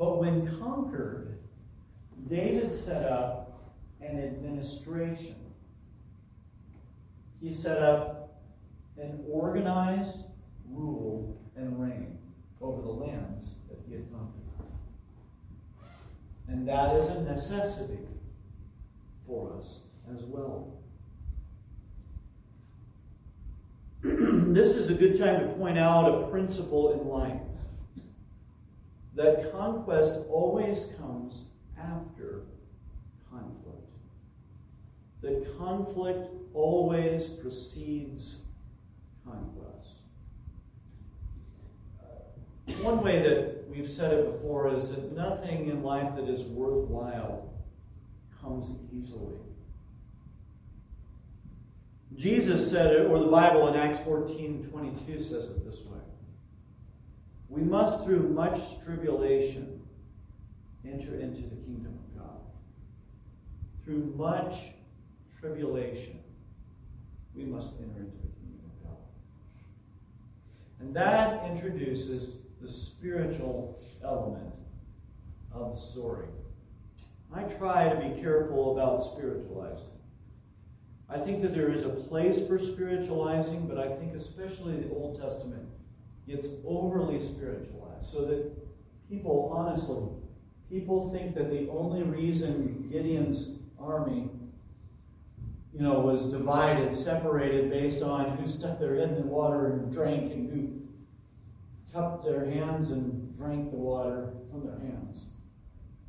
But when conquered, David set up an administration. He set up an organized rule and reign over the lands that he had conquered. And that is a necessity for us as well. this is a good time to point out a principle in life that conquest always comes after conflict. That conflict always precedes conquest. Uh, one way that we've said it before is that nothing in life that is worthwhile comes easily. Jesus said it, or the Bible in Acts 14 22 says it this way We must, through much tribulation, enter into the kingdom of God. Through much tribulation, we must enter into the kingdom of God. And that introduces the spiritual element of the story. I try to be careful about spiritualizing. I think that there is a place for spiritualizing, but I think especially the Old Testament gets overly spiritualized so that people, honestly, people think that the only reason Gideon's army, you know, was divided, separated based on who stuck their head in the water and drank and who cupped their hands and drank the water from their hands.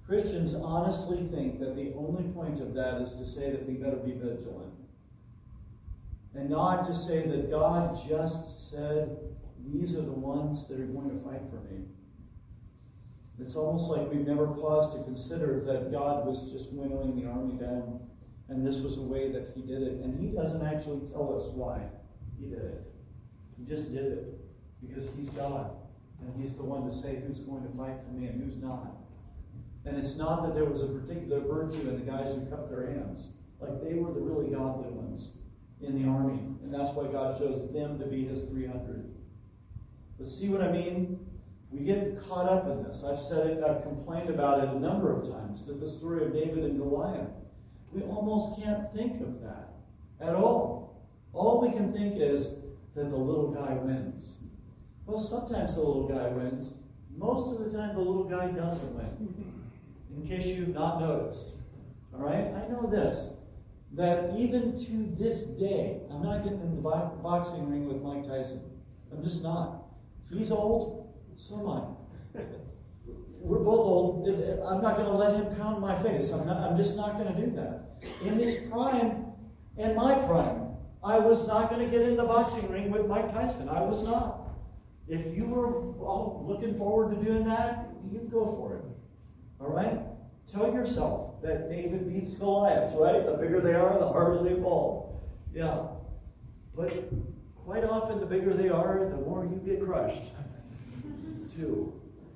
Christians honestly think that the only point of that is to say that we better be vigilant and not to say that God just said, These are the ones that are going to fight for me. It's almost like we've never paused to consider that God was just winnowing the army down, and this was a way that He did it. And He doesn't actually tell us why He did it. He just did it because He's God, and He's the one to say who's going to fight for me and who's not. And it's not that there was a particular virtue in the guys who cut their hands. Like they were the really godly ones in the army. And that's why God chose them to be his 300. But see what I mean? We get caught up in this. I've said it, I've complained about it a number of times that the story of David and Goliath, we almost can't think of that at all. All we can think is that the little guy wins. Well, sometimes the little guy wins. Most of the time, the little guy doesn't win. In case you've not noticed. All right? I know this that even to this day, I'm not getting in the boxing ring with Mike Tyson. I'm just not. He's old, so am I. We're both old. I'm not going to let him pound my face. I'm, not, I'm just not going to do that. In his prime and my prime, I was not going to get in the boxing ring with Mike Tyson. I was not. If you were all looking forward to doing that, you go for it. All right? Tell yourself that David beats Goliath, right? The bigger they are, the harder they fall. Yeah. But quite often, the bigger they are, the more you get crushed, too.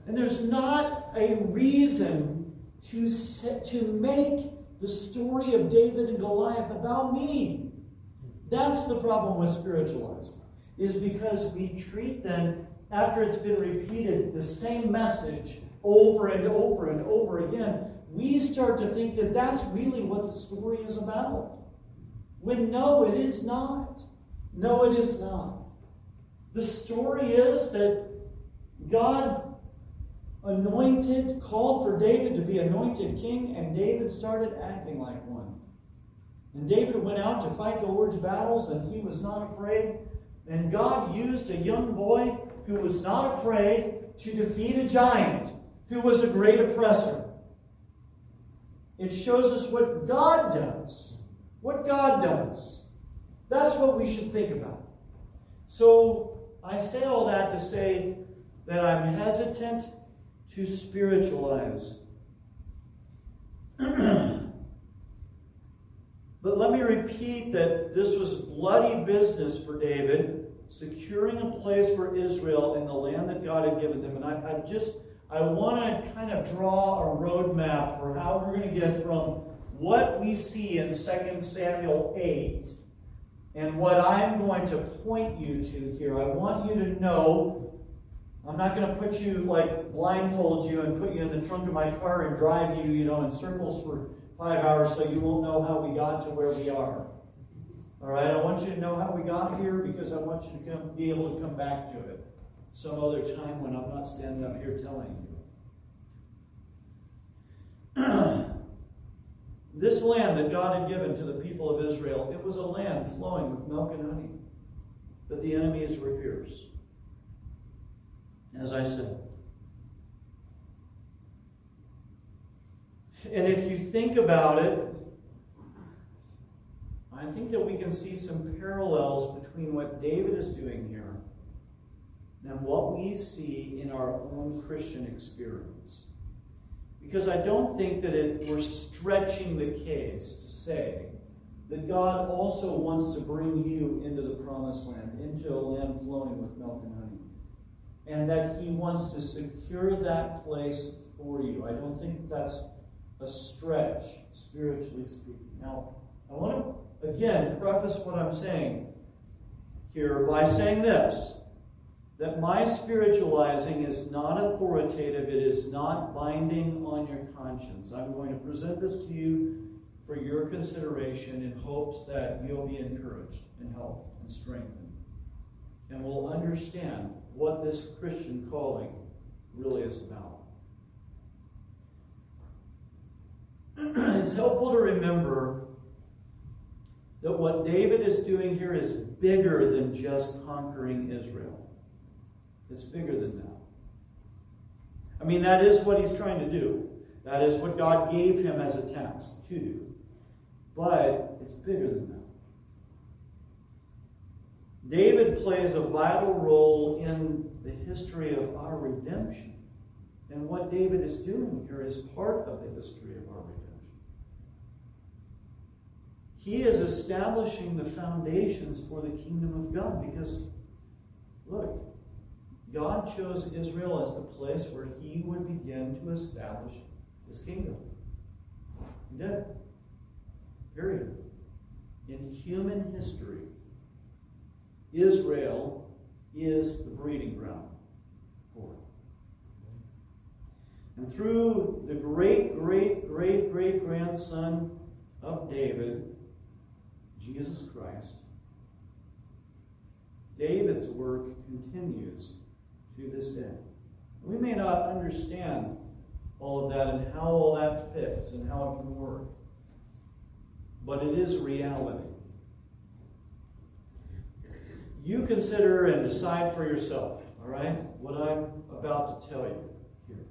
And there's not a reason to, set, to make the story of David and Goliath about me. That's the problem with spiritualizing, is because we treat them, after it's been repeated, the same message over and over and over again, we start to think that that's really what the story is about. When no, it is not. No, it is not. The story is that God anointed, called for David to be anointed king, and David started acting like one. And David went out to fight the Lord's battles, and he was not afraid. And God used a young boy who was not afraid to defeat a giant who was a great oppressor. It shows us what God does. What God does. That's what we should think about. So I say all that to say that I'm hesitant to spiritualize. but let me repeat that this was bloody business for David, securing a place for Israel in the land that God had given them. And I, I just I want to kind of draw a roadmap for how we're going to get from what we see in 2 Samuel 8 and what I'm going to point you to here. I want you to know I'm not going to put you, like, blindfold you and put you in the trunk of my car and drive you, you know, in circles for five hours so you won't know how we got to where we are. All right, I want you to know how we got here because I want you to come, be able to come back to it some other time when I'm not standing up here telling you. This land that God had given to the people of Israel, it was a land flowing with milk and honey. But the enemies were fierce. As I said. And if you think about it, I think that we can see some parallels between what David is doing here and what we see in our own Christian experience. Because I don't think that it, we're stretching the case to say that God also wants to bring you into the promised land, into a land flowing with milk and honey, and that He wants to secure that place for you. I don't think that's a stretch, spiritually speaking. Now, I want to again, preface what I'm saying here by saying this that my spiritualizing is not authoritative, it is not binding on your conscience. I'm going to present this to you for your consideration in hopes that you'll be encouraged and helped and strengthened. And will understand what this Christian calling really is about. it's helpful to remember that what David is doing here is bigger than just conquering Israel. It's bigger than that. I mean, that is what he's trying to do. That is what God gave him as a task to do. But it's bigger than that. David plays a vital role in the history of our redemption. And what David is doing here is part of the history of our redemption. He is establishing the foundations for the kingdom of God because, look, God chose Israel as the place where he would begin to establish his kingdom. He did. Period. In human history, Israel is the breeding ground for it. And through the great, great, great, great grandson of David, Jesus Christ, David's work continues to this day. We may not understand all of that and how all that fits and how it can work, but it is reality. You consider and decide for yourself, all right, what I'm about to tell you here.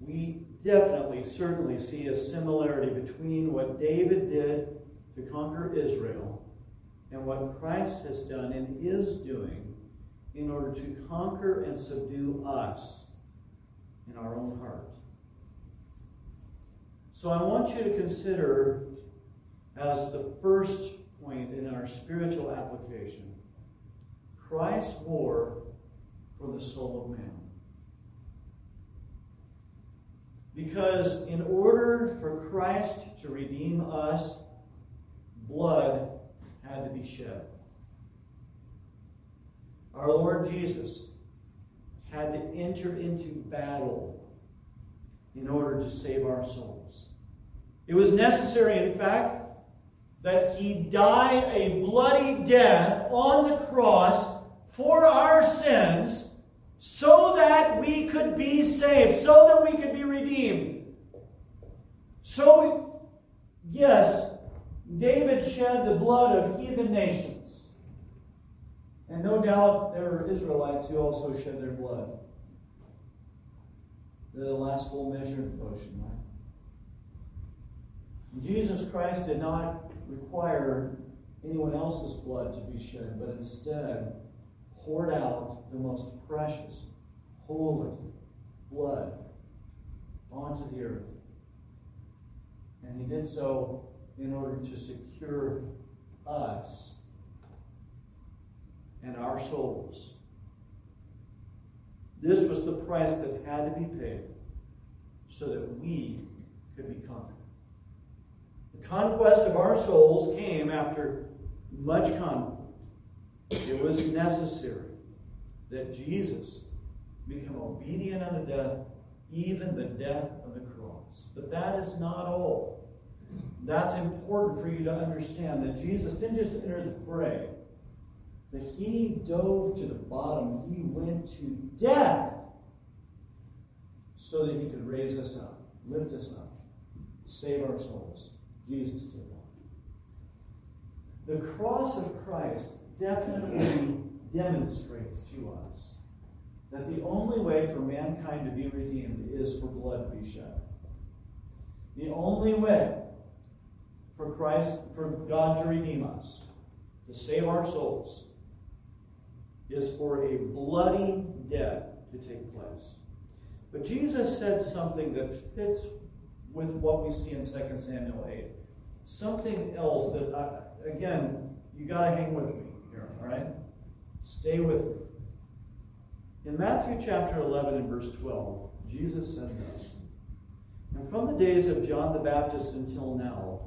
We definitely, certainly see a similarity between what David did to conquer Israel and what Christ has done and is doing in order to conquer and subdue us in our own heart. So I want you to consider as the first point in our spiritual application Christ's war for the soul of man. Because in order for Christ to redeem us, blood had to be shed. Our Lord Jesus had to enter into battle in order to save our souls. It was necessary, in fact, that he die a bloody death on the cross for our sins so that we could be saved, so that we could be redeemed. So, yes, David shed the blood of heathen nations. And no doubt there were Israelites who also shed their blood. They're The last full measure of devotion, right? Jesus Christ did not require anyone else's blood to be shed, but instead poured out the most precious, holy blood onto the earth. And he did so in order to secure us and our souls. This was the price that had to be paid so that we could be conquered. The conquest of our souls came after much conflict. It was necessary. that Jesus become obedient unto death, even the death of the cross. But that is not all. That's important for you to understand that Jesus didn't just enter the fray, that he dove to the bottom, he went to death so that he could raise us up, lift us up, save our souls. Jesus did that. The cross of Christ definitely demonstrates to us that the only way for mankind to be redeemed is for blood to be shed. The only way for Christ, for God to redeem us, to save our souls, is for a bloody death to take place. But Jesus said something that fits with what we see in 2 Samuel 8. Something else that, I, again, you got to hang with me here, all right? Stay with me. In Matthew chapter 11 and verse 12, Jesus said this And from the days of John the Baptist until now,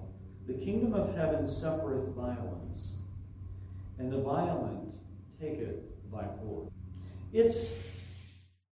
the kingdom of heaven suffereth violence, and the violent take it by force. It's